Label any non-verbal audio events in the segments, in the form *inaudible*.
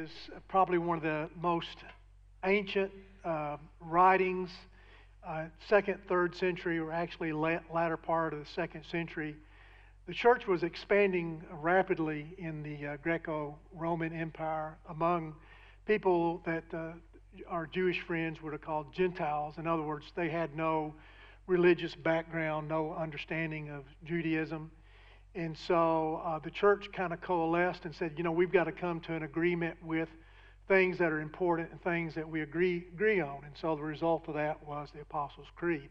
is probably one of the most ancient uh, writings, uh, second, third century, or actually latter part of the second century. The church was expanding rapidly in the uh, Greco Roman Empire among people that uh, our Jewish friends would have called Gentiles. In other words, they had no religious background, no understanding of Judaism. And so uh, the church kind of coalesced and said, you know, we've got to come to an agreement with things that are important and things that we agree, agree on. And so the result of that was the Apostles' Creed.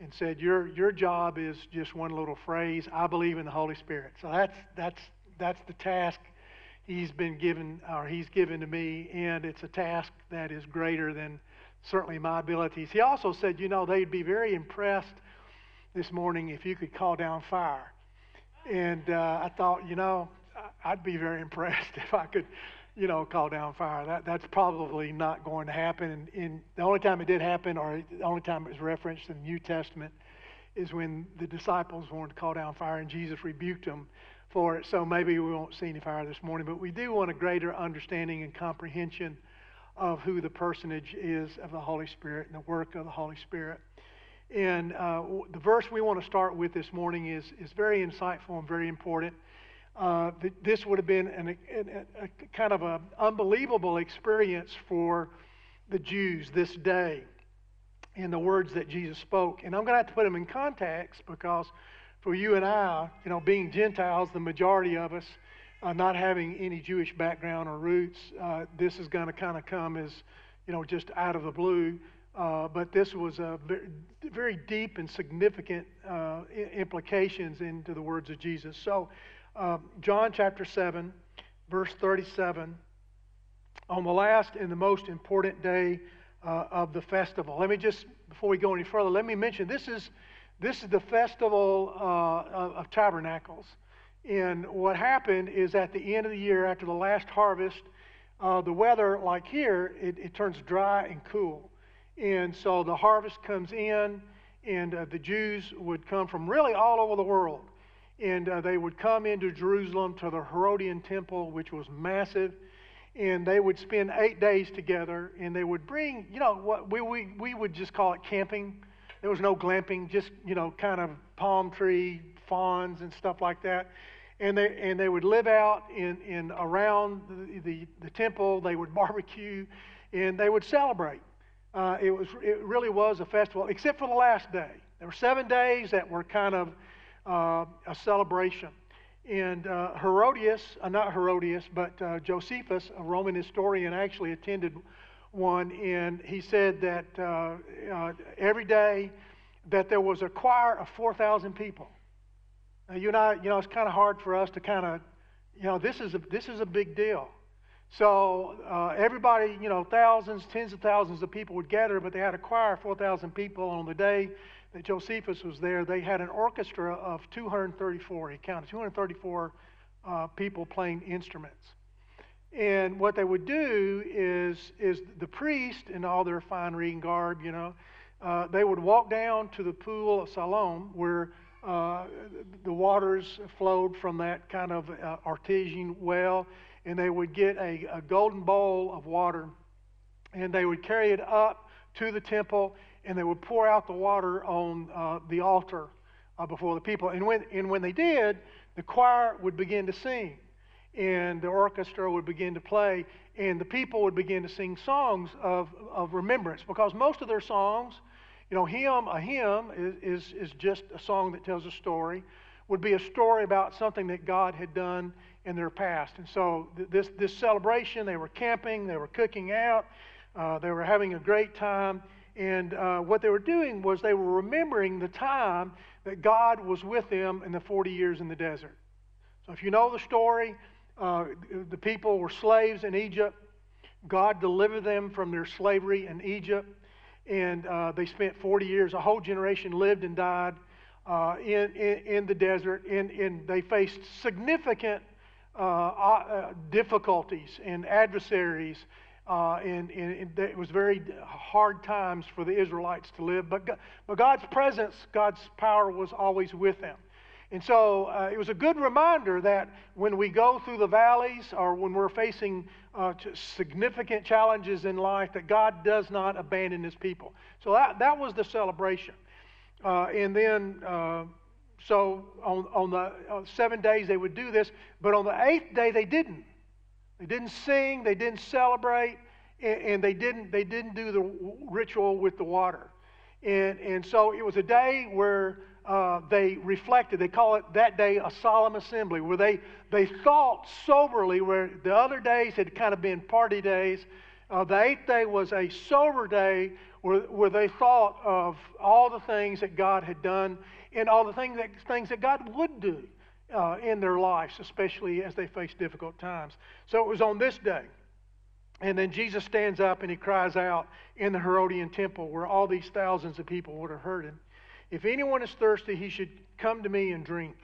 And said, your, your job is just one little phrase, I believe in the Holy Spirit. So that's, that's, that's the task he's been given, or he's given to me, and it's a task that is greater than certainly my abilities. He also said, you know, they'd be very impressed this morning if you could call down fire. And uh, I thought, you know, I'd be very *laughs* impressed if I could, you know, call down fire. That, that's probably not going to happen. And, and the only time it did happen, or the only time it was referenced in the New Testament, is when the disciples wanted to call down fire and Jesus rebuked them for it. So maybe we won't see any fire this morning, but we do want a greater understanding and comprehension of who the personage is of the Holy Spirit and the work of the Holy Spirit. And uh, the verse we want to start with this morning is, is very insightful and very important. Uh, this would have been an, a, a, kind of an unbelievable experience for the Jews this day in the words that Jesus spoke. And I'm going to have to put them in context because for you and I, you know, being Gentiles, the majority of us, uh, not having any Jewish background or roots, uh, this is going to kind of come as, you know, just out of the blue. Uh, but this was a very, deep and significant uh, implications into the words of Jesus. So, uh, John chapter 7, verse 37, on the last and the most important day uh, of the festival. Let me just, before we go any further, let me mention this is, this is the festival of, of tabernacles. And what happened is at the end of the year, after the last harvest, uh, the weather, like here, it, it, turns dry and cool. And so the harvest comes in, and uh, the Jews would come from really all over the world. And uh, they would come into Jerusalem to the Herodian temple, which was massive. And they would spend eight days together, and they would bring, you know, what we, we, we would just call it camping. There was no glamping, just, you know, kind of palm tree, fawns, and stuff like that and they and they would live out in, in around the, the, the temple. They would *laughs* barbecue, and they would celebrate. Uh, it was it really was a festival, except for the last day. There were seven days that were kind of uh, a celebration. And uh, Herodias, uh, not Herodias, but uh, Josephus, a Roman historian, actually attended one, and he said that uh, every day that there was a choir of 4,000 people now, you and I, you know, it's kind of hard for us to kind of, you know, this is a, this is a big deal. So uh, everybody, you know, thousands, tens of thousands of people would gather, but they had a choir of 4,000 people. On the day that Josephus was there, they had an orchestra of 234. He counted 234 uh, people playing instruments. And what they would do is, is the priest in all their fine reading garb, you know, uh, they would walk down to the pool of Siloam where uh, the waters flowed from that kind of uh, artesian well, and they would get a, a, golden bowl of water, and they would carry it up to the temple, and they would pour out the water on uh, the altar uh, before the people. And when, and when they did, the choir would begin to sing, and the orchestra would begin to play, and the people would begin to sing songs of, of remembrance, because most of their songs you know, hymn, a hymn is, is, is just a song that tells a story, would be a story about something that God had done in their past. And so th- this, this celebration, they were camping, they were cooking out, uh, they were having a great time. And uh, what they were doing was they were remembering the time that God was with them in the 40 years in the desert. So if you know the story, uh, the people were slaves in Egypt. God delivered them from their slavery in Egypt and uh, they spent 40 years. A whole generation lived and died uh, in, in, in, the desert, and, and they faced significant difficulties and adversaries. Uh, and, and, it was very hard times for the Israelites to live. But, God, but God's presence, God's power was always with them. And so uh, it was a good reminder that when we go through the valleys or when we're facing uh, significant challenges in life, that God does not abandon his people. So that, that was the celebration. Uh, and then, uh, so on, on the uh, seven days they would do this, but on the eighth day they didn't. They didn't sing, they didn't celebrate, and, and they, didn't, they didn't do the ritual with the water. And, and so it was a day where uh, they reflected. They call it that day a solemn assembly, where they, they thought soberly, where the other days had kind of been party days. Uh, the eighth day was a sober day where, where they thought of all the things that God had done and all the things that, things that God would do uh, in their lives, especially as they face difficult times. So it was on this day. And then Jesus stands up and he cries out in the Herodian temple where all these thousands of people would have heard him. If anyone is thirsty, he should come to me and drink.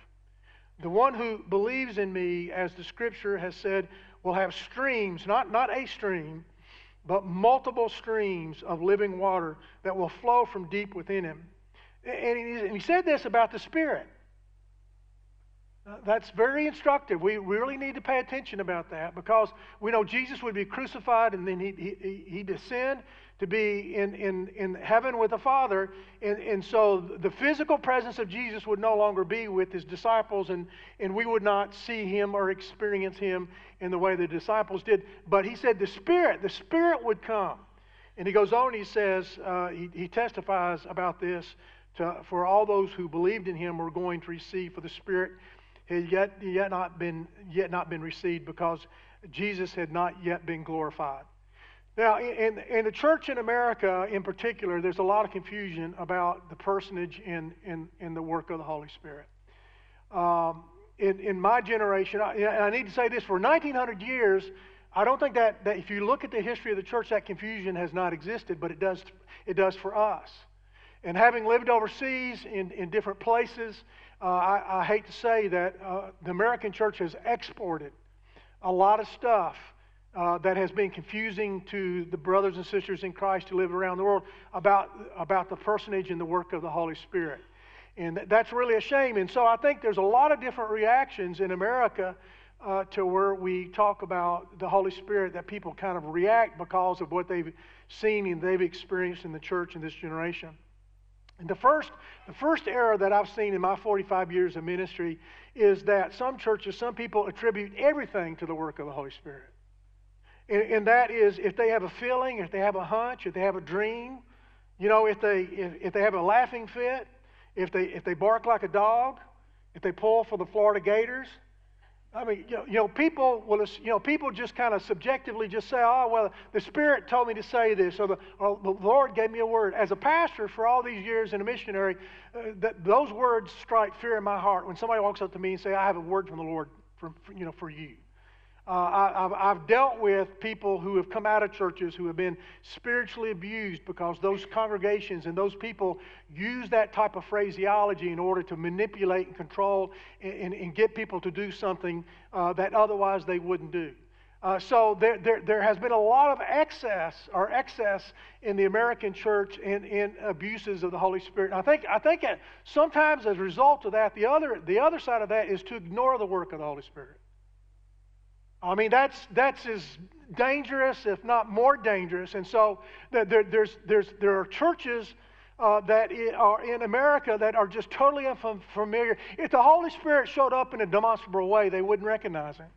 The one who believes in me, as the scripture has said, will have streams, not, not a stream, but multiple streams of living water that will flow from deep within him. And he, said this about the Spirit. Uh, that's very instructive. We really need to pay attention about that because we know Jesus would be crucified and then he, he, he descend to be in, in, in heaven with the Father. And, and so the physical presence of Jesus would no longer be with his disciples, and, and we would not see him or experience him in the way the disciples did. But he said the Spirit, the Spirit would come. And he goes on, he says, uh, he, he testifies about this to, for all those who believed in him were going to receive, for the Spirit had yet, yet, not been, yet not been received because Jesus had not yet been glorified. Now, in, in the church in America in particular, there's a lot of confusion about the personage in, in, in the work of the Holy Spirit. Um, in, in my generation, I, I need to say this for 1900 years, I don't think that, that if you look at the history of the church, that confusion has not existed, but it does, it does for us. And having lived overseas in, in different places, uh, I, I, hate to say that uh, the American church has exported a lot of stuff uh, that has been confusing to the brothers and sisters in Christ who live around the world about, about the personage and the work of the Holy Spirit. And that's really a shame. And so I think there's a lot of different reactions in America uh, to where we talk about the Holy Spirit that people kind of react because of what they've seen and they've experienced in the church in this generation. And the first, the first error that I've seen in my 45 years of ministry is that some churches, some people attribute everything to the work of the Holy Spirit. And, and, that is if they have a feeling, if they have a hunch, if they have a dream, you know, if they, if, if they have a laughing fit, if they, if they bark like a dog, if they pull for the Florida Gators. I mean, you know, you know people will, you know, people just kind of subjectively just say, oh, well, the Spirit told me to say this, or the, or the Lord gave me a word. As a pastor for all these years and a missionary, uh, that, those words strike fear in my heart when somebody walks up to me and say, I have a word from the Lord for, for you know, for you. Uh, I, have dealt with people who have come out of churches who have been spiritually abused because those congregations and those people use that type of phraseology in order to manipulate and control and, and, and get people to do something uh, that otherwise they wouldn't do. Uh, so there, there, there, has been a lot of excess or excess in the American church in, in abuses of the Holy Spirit. And I think, I think sometimes as a result of that, the other, the other side of that is to ignore the work of the Holy Spirit. I mean, that's, that's as dangerous, if not more dangerous. And so there, there's, there's, there are churches uh, that are in America that are just totally unfamiliar. If the Holy Spirit showed up in a demonstrable way, they wouldn't recognize him.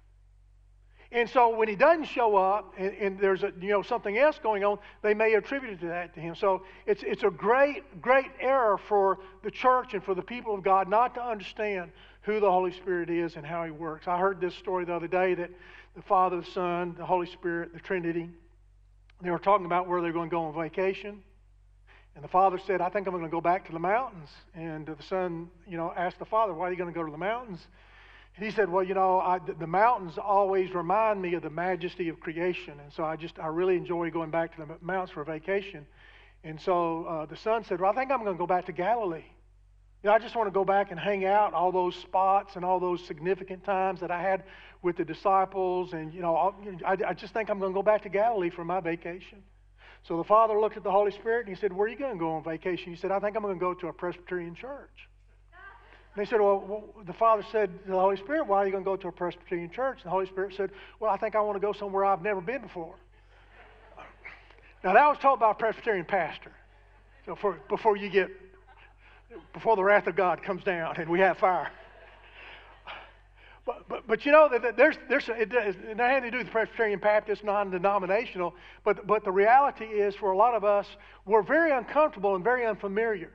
And so when he doesn't show up and, and, there's a, you know, something else going on, they may attribute it to that to him. So it's, it's a great, great error for the church and for the people of God not to understand who the Holy Spirit is and how he works. I heard this story the other day that the Father, the Son, the Holy Spirit, the Trinity. They were talking about where they're going to go on vacation. And the father said, I think I'm going to go back to the mountains. And the son, you know, asked the father, Why are you going to go to the mountains? And he said, Well, you know, I, the mountains always remind me of the majesty of creation. And so I just, I really enjoy going back to the mountains for vacation. And so uh, the son said, Well, I think I'm going to go back to Galilee. You know, I just want to go back and hang out all those spots and all those significant times that I had with the disciples. And, you know, I, I just think I'm going to go back to Galilee for my vacation. So the father looked at the Holy Spirit and he said, Where are you going to go on vacation? He said, I think I'm going to go to a Presbyterian church. And they said, well, well, the father said to the Holy Spirit, why are you going to go to a Presbyterian church? And the Holy Spirit said, well, I think I want to go somewhere I've never been before. Now, that was told by a Presbyterian pastor. So for, before you get, before the wrath of God comes down and we have fire. But, but, but you know, that there's, there's, it nothing to do with Presbyterian Baptist, non denominational, but, but the reality is for a lot of us, we're very uncomfortable and very unfamiliar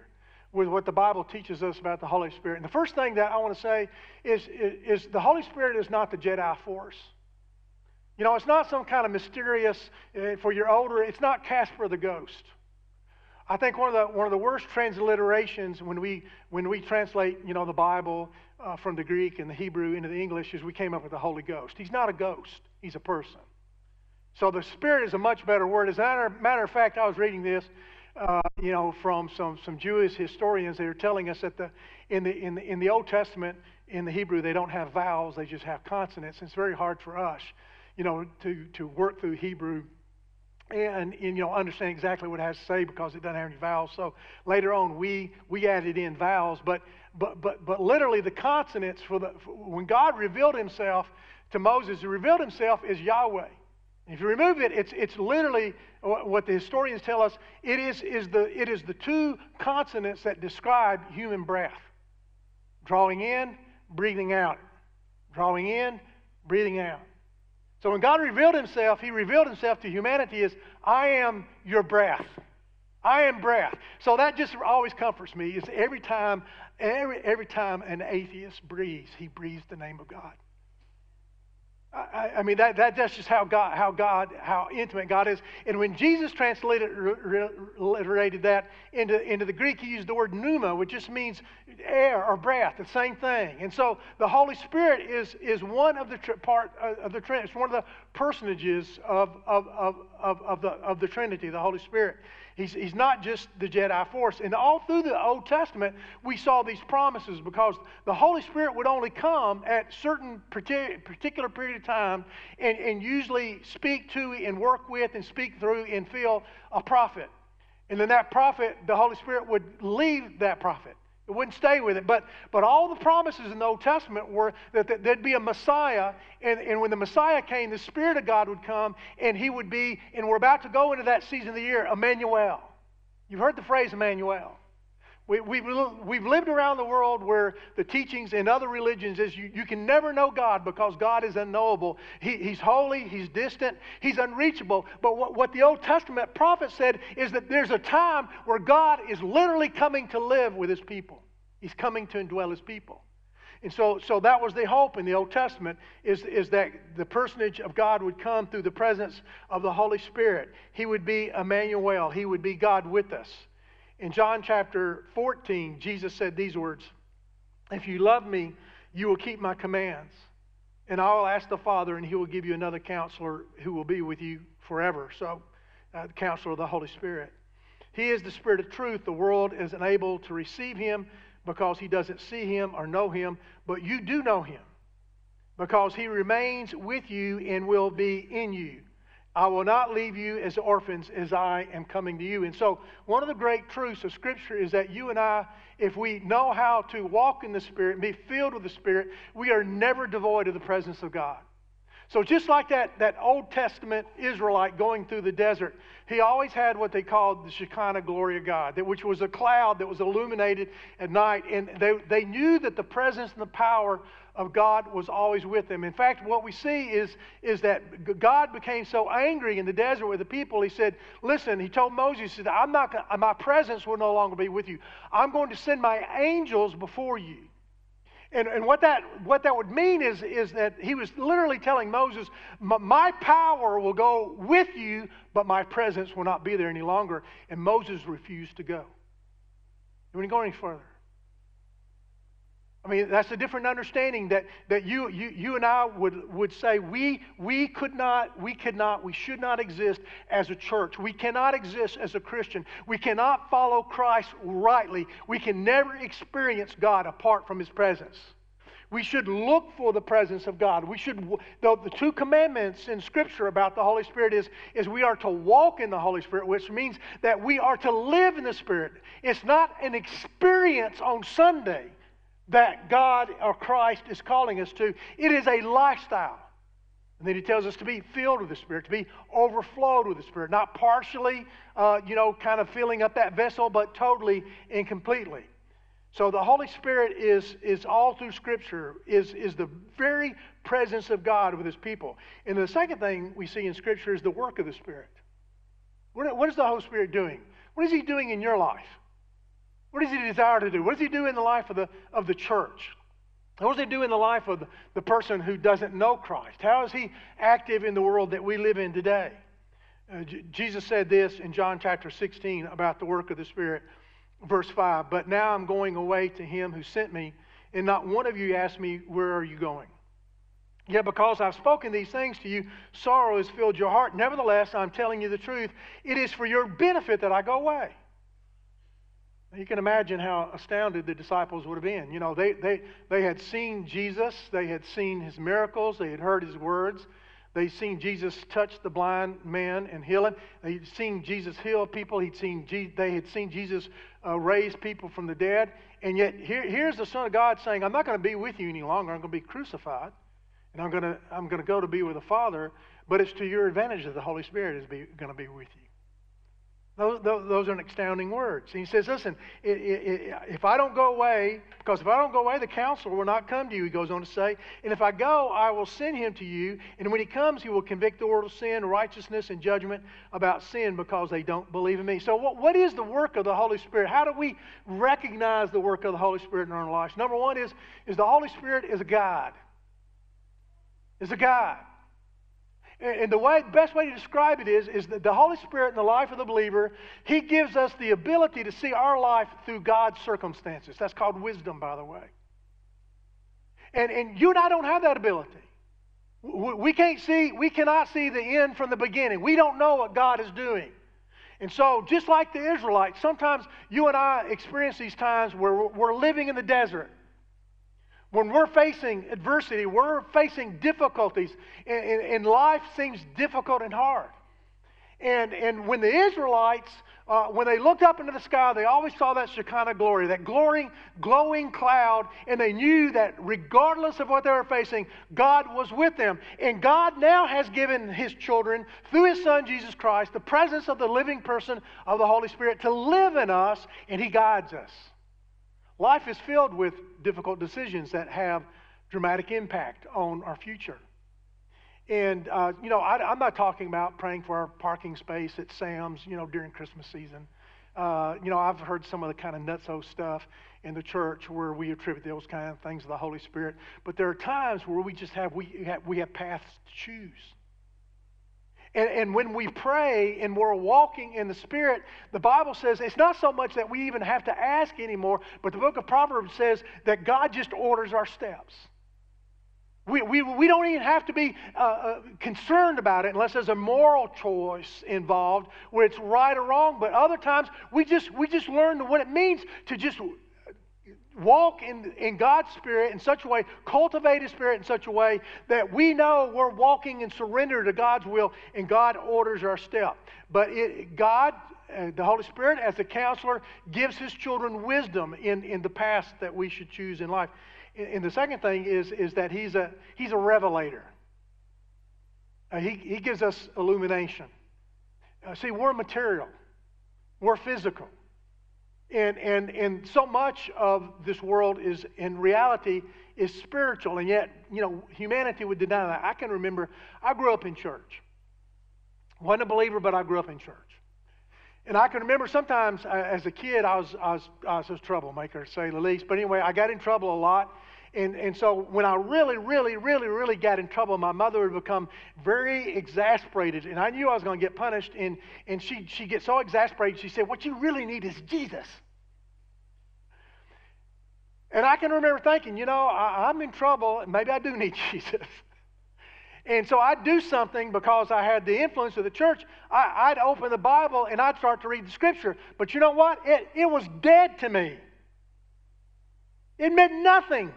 with what the Bible teaches us about the Holy Spirit. And the first thing that I want to say is, is, is the Holy Spirit is not the Jedi force. You know, it's not some kind of mysterious, uh, for your older, it's not Casper the Ghost. I think one of the, one of the worst transliterations when we, when we translate, you know, the Bible uh, from the Greek and the Hebrew into the English is we came up with the Holy Ghost. He's not a ghost, he's a person. So the Spirit is a much better word. As a matter, of fact, I was reading this, uh, you know, from some, some Jewish historians. They were telling us that the, in, the, in, the, in the Old Testament, in the Hebrew, they don't have vowels, they just have consonants. It's very hard for us, you know, to, to work through Hebrew and, and, you know understand exactly what it has to say because it doesn't have any vowels. So later on, we we added in vowels, but but but but literally the consonants for the for when God revealed Himself to Moses, He revealed Himself as Yahweh. If you remove it, it's it's literally what the historians tell us. It is is the it is the two consonants that describe human breath: drawing in, breathing out, drawing in, breathing out. So when God revealed himself, he revealed himself to humanity as I am your breath. I am breath. So that just always comforts me. Is every time, every, every time an atheist breathes, he breathes the name of God. I, I, mean, that, that, that's just how God, how God, how intimate God is. And when Jesus translated reiterated that into, into the Greek, he used the word pneuma, which just means air or breath, the same thing. And so the Holy Spirit is, is one of the tri- part uh, of the Trinity. It's one of the personages of, of, of, of, of, the, of the Trinity, the Holy Spirit. He's, he's not just the Jedi force. And all through the Old Testament, we saw these promises because the Holy Spirit would only come at certain particular period of time and, and usually speak to and work with and speak through and fill a prophet. And then that prophet, the Holy Spirit would leave that prophet. It wouldn't stay with it. But, but all the promises in the Old Testament were that, that there'd be a Messiah, and, and when the Messiah came, the Spirit of God would come, and he would be, and we're about to go into that season of the year, Emmanuel. You've heard the phrase Emmanuel. We, we've, we've lived around the world where the teachings in other religions is you, you can never know God because God is unknowable. He, he's holy, He's distant, He's unreachable. But what, what the Old Testament prophet said is that there's a time where God is literally coming to live with His people. He's coming to indwell His people. And so, so that was the hope in the Old Testament is, is that the personage of God would come through the presence of the Holy Spirit. He would be Emmanuel. He would be God with us. In John chapter 14, Jesus said these words If you love me, you will keep my commands. And I will ask the Father, and he will give you another counselor who will be with you forever. So, uh, the counselor of the Holy Spirit. He is the Spirit of truth. The world is unable to receive him because he doesn't see him or know him, but you do know him because he remains with you and will be in you. I will not leave you as orphans as I am coming to you. And so, one of the great truths of Scripture is that you and I, if we know how to walk in the Spirit and be filled with the Spirit, we are never devoid of the presence of God. So, just like that, that Old Testament Israelite going through the desert, he always had what they called the Shekinah glory of God, which was a cloud that was illuminated at night. And they, they knew that the presence and the power of God was always with them. In fact, what we see is, is that God became so angry in the desert with the people, he said, Listen, he told Moses, he said, I'm not gonna, my presence will no longer be with you. I'm going to send my angels before you. And, and what, that, what that would mean is, is that he was literally telling Moses, My power will go with you, but my presence will not be there any longer. And Moses refused to go. He wouldn't go any further. I mean, that's a different understanding that, that you, you, you and I would, would say we, we could not, we could not, we should not exist as a church. We cannot exist as a Christian. We cannot follow Christ rightly. We can never experience God apart from His presence. We should look for the presence of God. We should, the, the two commandments in Scripture about the Holy Spirit is, is we are to walk in the Holy Spirit, which means that we are to live in the Spirit. It's not an experience on Sunday that God or Christ is calling us to. It is a lifestyle. And then he tells us to be filled with the Spirit, to be overflowed with the Spirit, not partially, uh, you know, kind of filling up that vessel, but totally and completely. So the Holy Spirit is, is all through Scripture, is, is the very presence of God with his people. And the second thing we see in Scripture is the work of the Spirit. What, what is the Holy Spirit doing? What is he doing in your life? What does he desire to do? What does he do in the life of the, of the church? What does he do in the life of the, the person who doesn't know Christ? How is he active in the world that we live in today? Uh, J- Jesus said this in John chapter 16 about the work of the Spirit verse 5 But now I'm going away to him who sent me, and not one of you asked me, Where are you going? Yet because I've spoken these things to you, sorrow has filled your heart. Nevertheless, I'm telling you the truth. It is for your benefit that I go away. You can imagine how astounded the disciples would have been. You know, they, they, they had seen Jesus, they had seen his miracles, they had heard his words. They'd seen Jesus touch the blind man and heal him. They'd seen Jesus heal people. He'd seen they had seen Jesus uh, raise people from the dead. And yet, here, here's the Son of God saying, I'm not going to be with you any longer. I'm going to be crucified. And I'm going to, I'm going to go to be with the Father. But it's to your advantage that the Holy Spirit is going to be with you. Those, those, are astounding words. He says, listen, if I don't go away, because if I don't go away, the counselor will not come to you, he goes on to say. And if I go, I will send him to you. And when he comes, he will convict the world of sin, righteousness, and judgment about sin because they don't believe in me. So, what, what is the work of the Holy Spirit? How do we recognize the work of the Holy Spirit in our lives? Number one is, is the Holy Spirit is a guide. Is a guide. And the way, best way to describe it is, is that the Holy Spirit in the life of the believer, He gives us the ability to see our life through God's circumstances. That's called wisdom, by the way. And, and you and I don't have that ability. We can't see, we cannot see the end from the beginning. We don't know what God is doing. And so, just like the Israelites, sometimes you and I experience these times where we're living in the desert. When we're facing adversity, we're facing difficulties, and, and, and life seems difficult and hard. And, and when the Israelites, uh, when they looked up into the sky, they always saw that Shekinah glory, that glowing, glowing cloud, and they knew that regardless of what they were facing, God was with them. And God now has given His children, through His Son Jesus Christ, the presence of the living person of the Holy Spirit to live in us, and He guides us. Life is filled with difficult decisions that have dramatic impact on our future. And, uh, you know, I, am not talking about praying for our parking space at Sam's, you know, during Christmas season. Uh, you know, I've heard some of the kind of nutso stuff in the church where we attribute those kind of things to the Holy Spirit. But there are times where we just have, we have, we have paths to choose. And, and when we pray and we're walking in the Spirit, the Bible says it's not so much that we even have to ask anymore, but the book of Proverbs says that God just orders our steps. We, we, we don't even have to be uh, uh, concerned about it unless there's a moral choice involved where it's right or wrong. But other times, we just, we just learn what it means to just walk in, in God's Spirit in such a way, cultivate His Spirit in such a way that we know we're walking in surrender to God's will and God orders our step. But it, God, uh, the Holy Spirit, as a counselor, gives His children wisdom in, in the path that we should choose in life. And, and the second thing is, is that He's a, he's a revelator, uh, he, he gives us illumination. Uh, see, we're material, we're physical. And, and, and so much of this world is, in reality, is spiritual, and yet, you know, humanity would deny that. I can remember, I grew up in church. Wasn't a believer, but I grew up in church. And I can remember sometimes uh, as a kid, I was, I was, I was a troublemaker, to say the least. But anyway, I got in trouble a lot. And, and so when I really, really, really, really got in trouble, my mother would become very exasperated. And I knew I was going to get punished. And, and she, she'd get so exasperated, she said, What you really need is Jesus. And I can remember thinking, you know, I, I'm in trouble, maybe I do *laughs* need Jesus. And so I'd do something because I had the influence of the church. I, would open the Bible and I'd start to read the scripture. But you know what? It, it was dead to me. It meant nothing.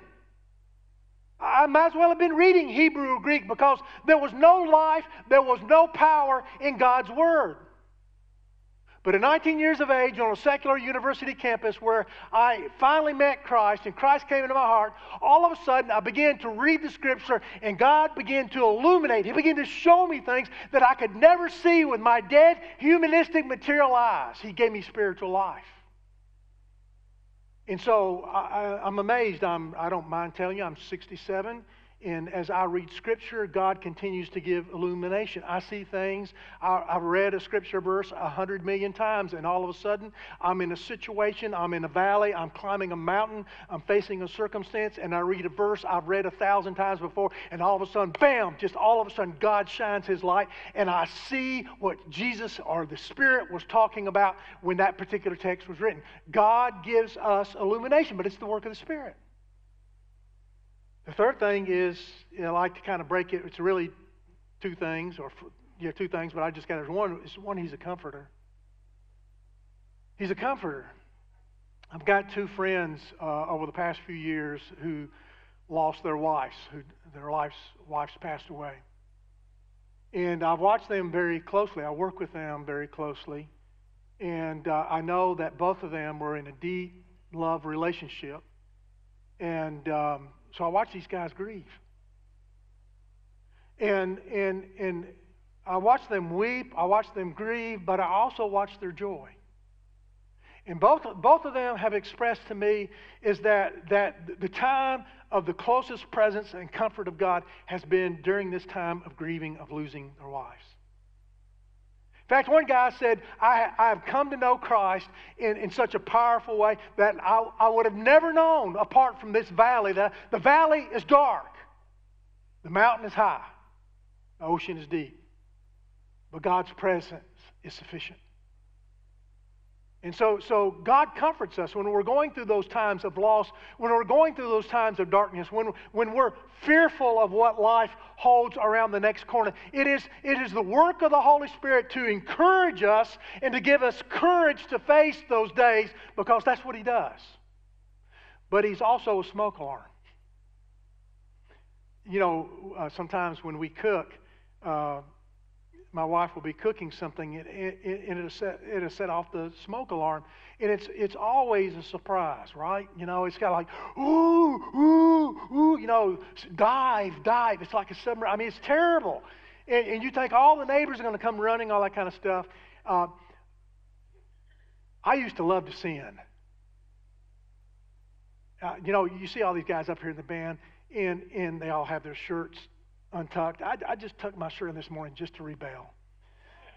I might as well have been reading Hebrew or Greek because there was no life, there was no power in God's Word. But at 19 years of age, on a secular university campus where I finally met Christ and Christ came into my heart, all of a sudden I began to read the scripture and God began to illuminate. He began to show me things that I could never see with my dead, humanistic, material eyes. He gave me spiritual life. And so I, am amazed. I'm, I don't mind telling you, I'm 67. And as I read Scripture, God continues to give illumination. I see things. I, have read a Scripture verse a hundred million times, and all of a sudden, I'm in a situation, I'm in a valley, I'm climbing a mountain, I'm facing a circumstance, and I read a verse I've read a thousand times before, and all of a sudden, bam, just all of a sudden, God shines His light, and I see what Jesus or the Spirit was talking about when that particular text was written. God gives us illumination, but it's the work of the Spirit. The third thing is, you know, I like to kind of break it. It's really two things, or yeah, two things, but I just got it. One is one, he's a comforter. He's a comforter. I've got two friends uh, over the past few years who lost their wives, who their lives wives passed away, and I've watched them very closely. I work with them very closely, and uh, I know that both of them were in a deep love relationship, and um, so I watch these guys grieve. And, and, and I watch them weep, I watch them grieve, but I also watch their joy. And both, both of them have expressed to me is that, that the time of the closest presence and comfort of God has been during this time of grieving, of losing their wives. In fact, one guy said, I, I have come to know Christ in, in such a powerful way that I, I would have never known apart from this valley. The, the valley is dark, the mountain is high, the ocean is deep, but God's presence is sufficient. And so, so God comforts us when we're going through those times of loss, when we're going through those times of darkness, when, when we're fearful of what life holds around the next corner. It is, it is the work of the Holy Spirit to encourage us and to give us courage to face those days because that's what He does. But He's also a smoke alarm. You know, uh, sometimes when we cook, uh, my wife will be cooking something and, and it'll, set, it'll set off the smoke alarm. And it's, it's always a surprise, right? You know, it's got like, ooh, ooh, ooh, you know, dive, dive. It's like a submarine. I mean, it's terrible. And, and you think all the neighbors are going to come running, all that kind of stuff. Uh, I used to love to sin. Uh, you know, you see all these guys up here in the band, and, and they all have their shirts untucked. I, I just tucked my shirt in this morning just to rebel.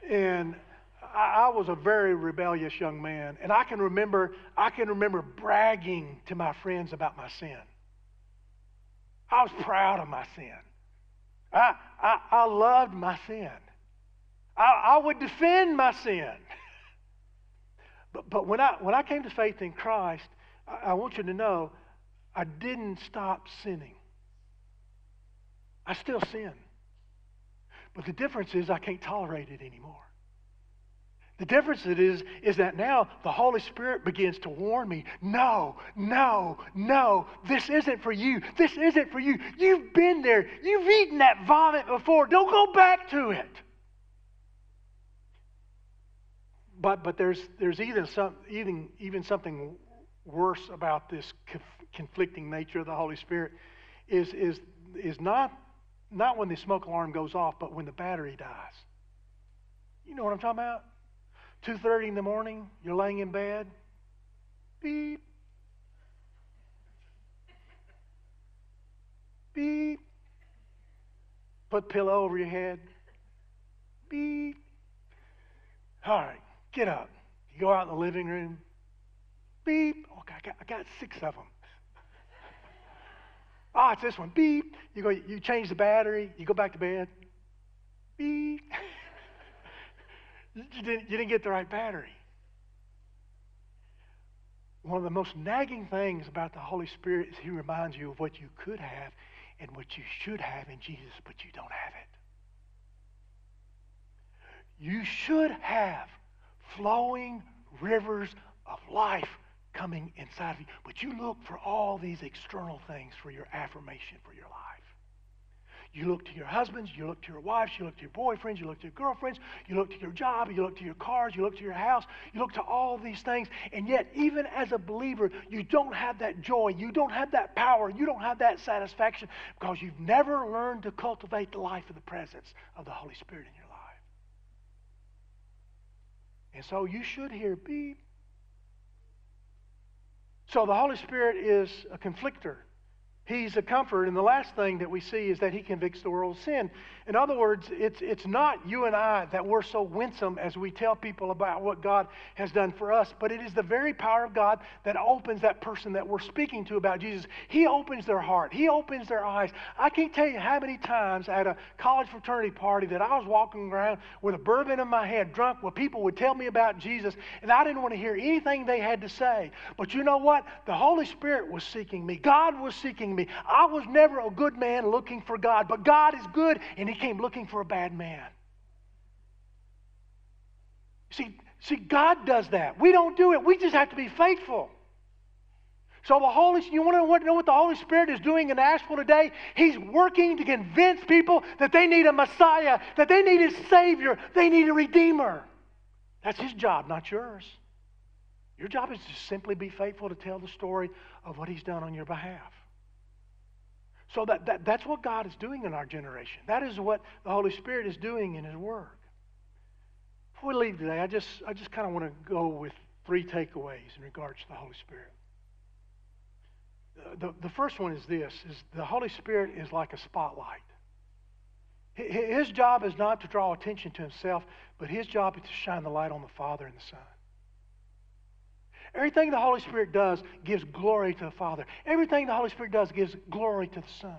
And I, I was a very rebellious young man. And I can remember, I can remember bragging to my friends about my sin. I was proud of my sin. I, I, I loved my sin. I, I would defend my sin. *laughs* But, but when, I, when I came to faith in Christ, I, I want you to know I didn't stop sinning. I still sin. But the difference is I can't tolerate it anymore. The difference it is is that now the Holy Spirit begins to warn me, no, no, no, this isn't for you. This isn't for you. You've been there. You've eaten that vomit before. Don't go back to it. But but there's there's even some even even something worse about this conflicting nature of the Holy Spirit is is is not not when the smoke alarm goes off, but when the battery dies. You know what I'm talking about? 2.30 in the morning, you're laying in bed. Beep. Beep. Put pillow over your head. Beep. All right, get up. You go out in the living room. Beep. Okay, I got, I got six of them. Ah, oh, it's this one. Beep. You go, you change the battery, you go back to bed. Beep. *laughs* you, didn't, you didn't get the right battery. One of the most nagging things about the Holy Spirit is He reminds you of what you could have and what you should have in Jesus, but you don't have it. You should have flowing rivers of life coming inside of you. But you look for all these external things for your affirmation for your life. You look to your husbands, you look to your wives, you look to your boyfriends, you look to your girlfriends, you look to your job, you look to your cars, you look to your house, you look to all these things. And yet, even as a believer, you don't have that joy, you don't have that power, you don't have that satisfaction because you've never learned to cultivate the life of the presence of the Holy Spirit in your life. And so you should hear beep. So the Holy Spirit is a conflictor. He's a comfort. And the last thing that we see is that he convicts the world of sin. In other words, it's, it's not you and I that we're so winsome as we tell people about what God has done for us, but it is the very power of God that opens that person that we're speaking to about Jesus. He opens their heart, He opens their eyes. I can't tell you how many times at a college fraternity party that I was walking around with a bourbon in my hand, drunk, where people would tell me about Jesus, and I didn't want to hear anything they had to say. But you know what? The Holy Spirit was seeking me, God was seeking me. I was never a good man looking for God, but God is good, and He came looking for a bad man. See, see, God does that. We don't do it. We just have to be faithful. So the Holy, you want to know what the Holy Spirit is doing in Asheville today? He's working to convince people that they need a Messiah, that they need a Savior, they need a Redeemer. That's His job, not yours. Your job is to simply be faithful to tell the story of what He's done on your behalf. So that, that, that's what God is doing in our generation. That is what the Holy Spirit is doing in His work. Before we leave today, I just, I just kind of want to go with three takeaways in regards to the Holy Spirit. The, the first one is this is the Holy Spirit is like a spotlight. His job is not to draw attention to himself, but his job is to shine the light on the Father and the Son. Everything the Holy Spirit does gives glory to the Father. Everything the Holy Spirit does gives glory to the Son.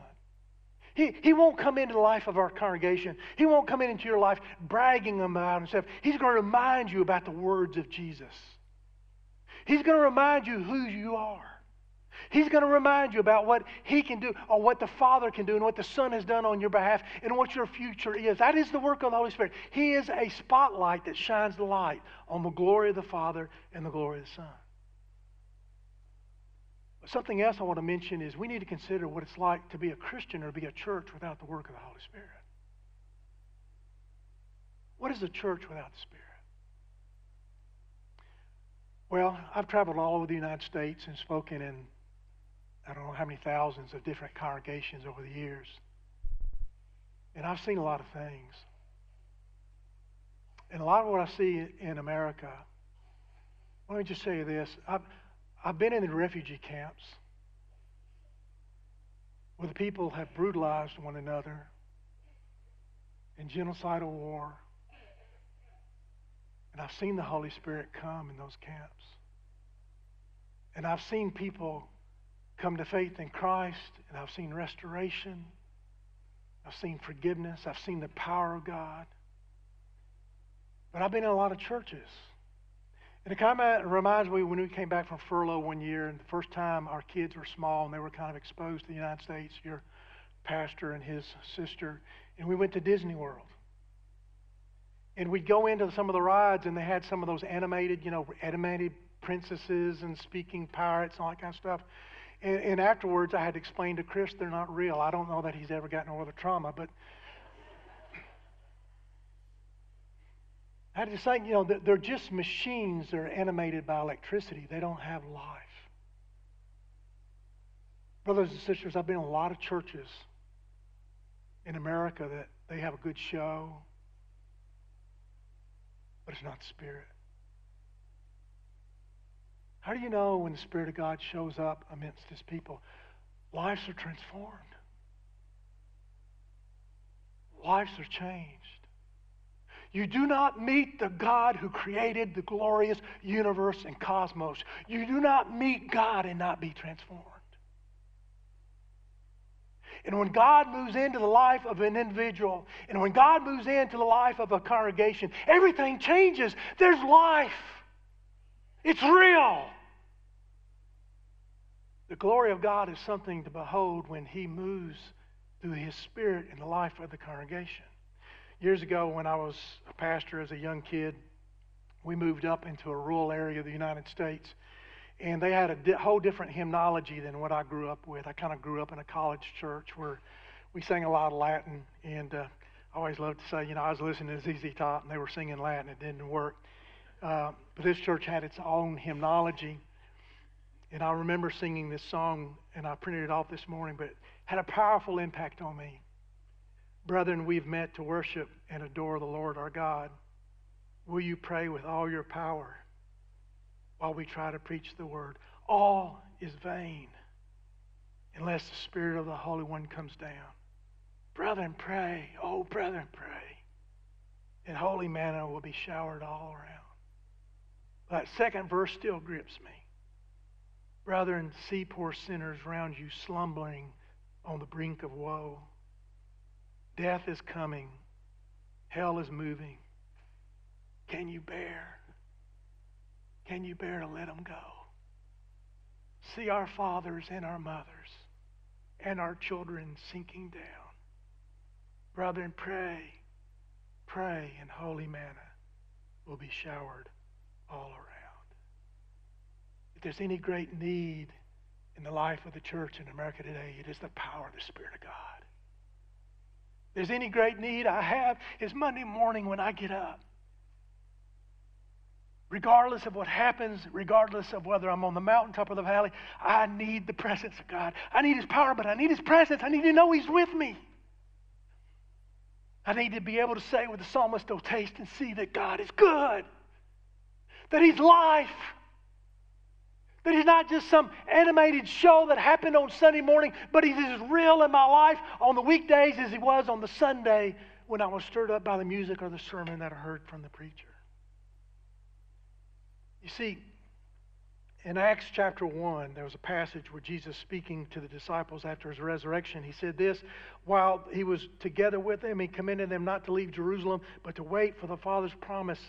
He, he won't come into the life of our congregation. He won't come into your life bragging about himself. He's going to remind you about the words of Jesus. He's going to remind you who you are. He's going to remind you about what He can do, or what the Father can do, and what the Son has done on your behalf, and what your future is. That is the work of the Holy Spirit. He is a spotlight that shines the light on the glory of the Father and the glory of the Son. Something else I want to mention is we need to consider what it's like to be a Christian or be a church without the work of the Holy Spirit. What is a church without the Spirit? Well, I've traveled all over the United States and spoken in I don't know how many thousands of different congregations over the years. And I've seen a lot of things. And a lot of what I see in America, let me just say this. I've, I've been in the refugee camps where the people have brutalized one another in genocidal war. And I've seen the Holy Spirit come in those camps. And I've seen people come to faith in Christ, and I've seen restoration. I've seen forgiveness. I've seen the power of God. But I've been in a lot of churches. And it kind of reminds me when we came back from furlough one year, and the first time our kids were small and they were kind of exposed to the United States, your pastor and his sister, and we went to Disney World. And we'd go into some of the rides, and they had some of those animated, you know, animated princesses and speaking pirates and all that kind of stuff. And, and afterwards, I had to explain to Chris they're not real. I don't know that he's ever gotten over the trauma, but I to say, you know, they're just machines that are animated by electricity. They don't have life. Brothers and sisters, I've been in a lot of churches in America that they have a good show, but it's not Spirit. How do you know when the Spirit of God shows up amidst His people? Lives are transformed. Lives are changed. You do not meet the God who created the glorious universe and cosmos. You do not meet God and not be transformed. And when God moves into the life of an individual, and when God moves into the life of a congregation, everything changes. There's life. It's real. The glory of God is something to behold when He moves through His Spirit in the life of the congregation. Years ago, when I was a pastor as a young kid, we moved up into a rural area of the United States, and they had a di- whole different hymnology than what I grew up with. I kind of grew up in a college church where we sang a lot of Latin, and uh, I always loved to say, you know, I was listening to ZZ Top, and they were singing Latin. It didn't work. Uh, but this church had its own hymnology. And I remember singing this song, and I printed it off this morning, but it had a powerful impact on me. Brethren, we've met to worship and adore the Lord our God. Will you pray with all your power while we try to preach the word? All is vain unless the Spirit of the Holy One comes down. Brethren, pray. Oh, brethren, pray. And holy manna will be showered all around. That second verse still grips me. Brethren, see poor sinners round you slumbering on the brink of woe. Death is coming. Hell is moving. Can you bear? Can you bear to let them go? See our fathers and our mothers and our children sinking down. Brethren, pray, pray, and holy manna will be showered all around. If there's any great need in the life of the church in America today, it is the power of the Spirit of God. There's any great need I have is Monday morning when I get up. Regardless of what happens, regardless of whether I'm on the mountaintop or the valley, I need the presence of God. I need His power, but I need His presence. I need to know He's with me. I need to be able to say with the psalmist, Oh, taste and see that God is good that He's life. That He's not just some animated show that happened on Sunday morning, but He's as real in my life on the weekdays as He was on the Sunday when I was stirred up by the music or the sermon that I heard from the preacher. You see, in Acts chapter 1, there was a passage where Jesus, speaking to the disciples after his resurrection, he said this while he was together with them, he commanded them not to leave Jerusalem, but to wait for the Father's promise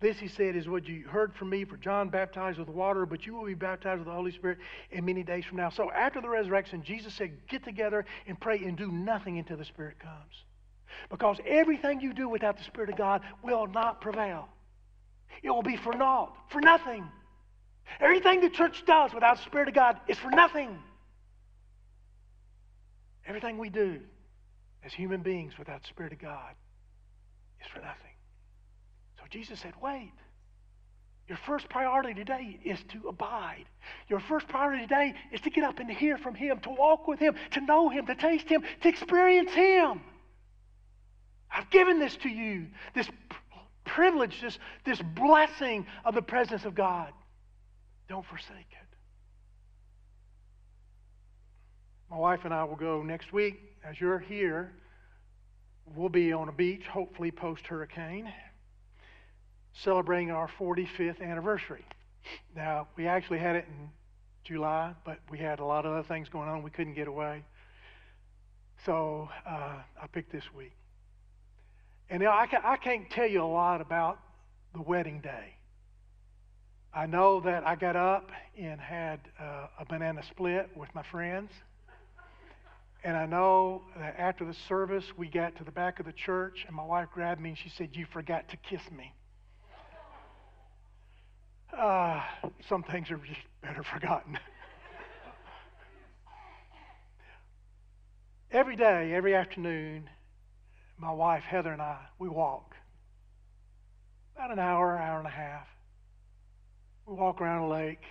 this, he said, is what you heard from me, for John baptized with water, but you will be baptized with the Holy Spirit in many days from now. So after the resurrection, Jesus said, Get together and pray and do nothing until the Spirit comes. Because everything you do without the Spirit of God will not prevail. It will be for naught, for nothing. Everything the church does without the Spirit of God is for nothing. Everything we do as human beings without the Spirit of God is for nothing. Jesus said, wait. Your first priority today is to abide. Your first priority today is to get up and to hear from Him, to walk with Him, to know Him, to taste Him, to experience Him. I've given this to you, this privilege, this, this blessing of the presence of God. Don't forsake it. My wife and I will go next week. As you're here, we'll be on a beach, hopefully post hurricane celebrating our 45th anniversary. Now, we actually had it in July, but we had a lot of other things going on. We couldn't get away. So uh, I picked this week. And now I, I can't tell you a lot about the wedding day. I know that I got up and had uh, a banana split with my friends. And I know that after the service, we got to the back of the church, and my wife grabbed me and she said, You forgot to kiss me. Uh, some things are just better forgotten. every day, every afternoon, my wife Heather and I, we walk. About an hour, hour and a half. We walk around a lake,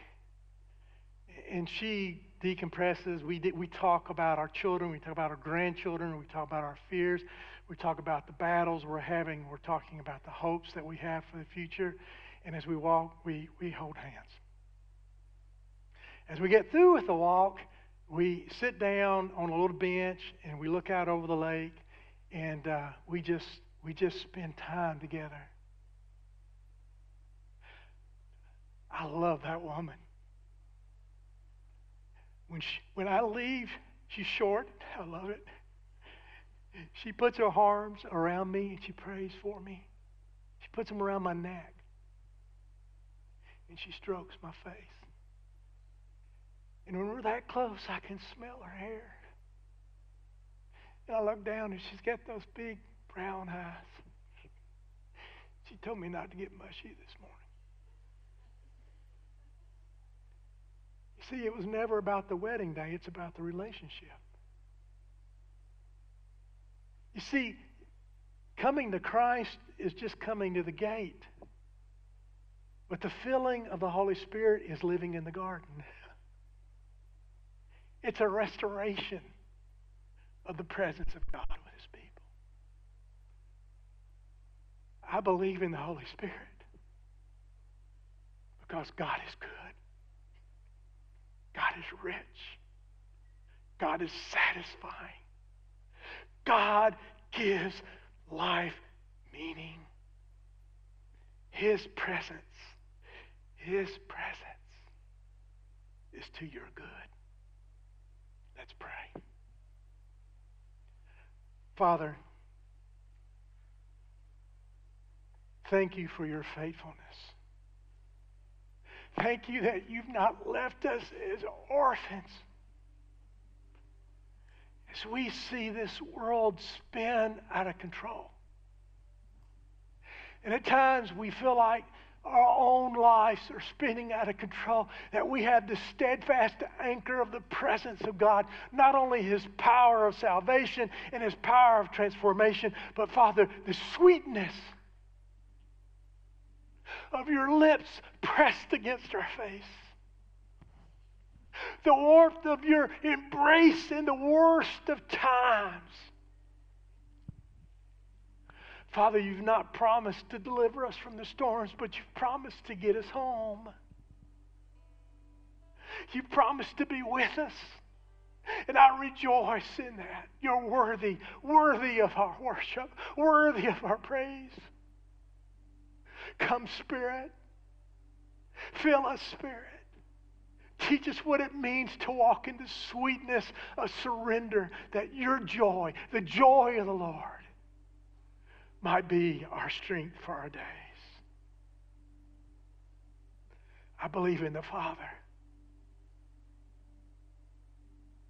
and she decompresses. We, we talk about our children, we talk about our grandchildren, we talk about our fears, we talk about the battles we're having, we're talking about the hopes that we have for the future. And as we walk, we, we hold hands. As we get through with the walk, we sit down on a little bench and we look out over the lake and uh, we just we just spend time together. I love that woman. When she, when I leave, she's short. *laughs* I love it. She puts her arms around me and she prays for me. She puts them around my neck and she strokes my face. And when we're that close, I can smell her hair. And I look down and she's got those big brown eyes. She told me not to get mushy this morning. You see, it was never about the wedding day, it's about the relationship. You see, coming to Christ is just coming to the gate. But the filling of the Holy Spirit is living in the garden. It's a restoration of the presence of God with his people. I believe in the Holy Spirit because God is good. God is rich. God is satisfying. God gives life meaning. His presence, His presence is to your good. Let's pray. Father, thank you for your faithfulness. Thank you that you've not left us as orphans. As we see this world spin out of control. And at times we feel like our own lives are spinning out of control, that we have the steadfast anchor of the presence of God, not only His power of salvation and His power of transformation, but Father, the sweetness of your lips pressed against our face. The warmth of your embrace in the worst of times. Father, you've not promised to deliver us from the storms, but you've promised to get us home. You promised to be with us. And I rejoice in that. You're worthy, worthy of our worship, worthy of our praise. Come, Spirit. Fill us, Spirit. Teach us what it means to walk in the sweetness of surrender, that your joy, the joy of the Lord, might be our strength for our days. I believe in the Father.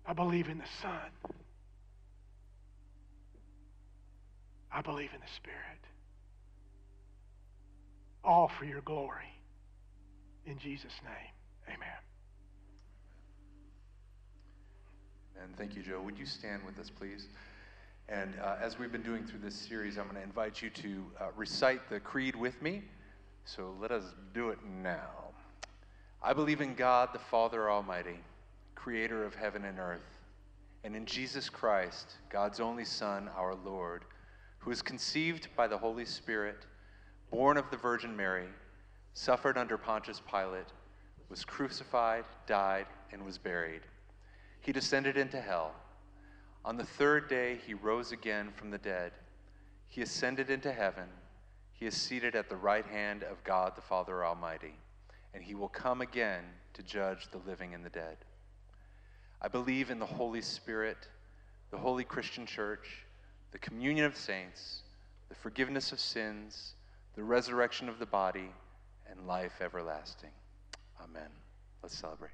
I believe in the Son. I believe in the Spirit. All for your glory. In Jesus' name, amen. And thank you, Joe. Would you stand with us, please? And uh, as we've been doing through this series, I'm going to invite you to uh, recite the creed with me. So let us do it now. I believe in God, the Father Almighty, creator of heaven and earth, and in Jesus Christ, God's only Son, our Lord, who was conceived by the Holy Spirit, born of the Virgin Mary, suffered under Pontius Pilate, was crucified, died, and was buried. He descended into hell. On the third day, he rose again from the dead. He ascended into heaven. He is seated at the right hand of God the Father Almighty, and he will come again to judge the living and the dead. I believe in the Holy Spirit, the holy Christian church, the communion of saints, the forgiveness of sins, the resurrection of the body, and life everlasting. Amen. Let's celebrate.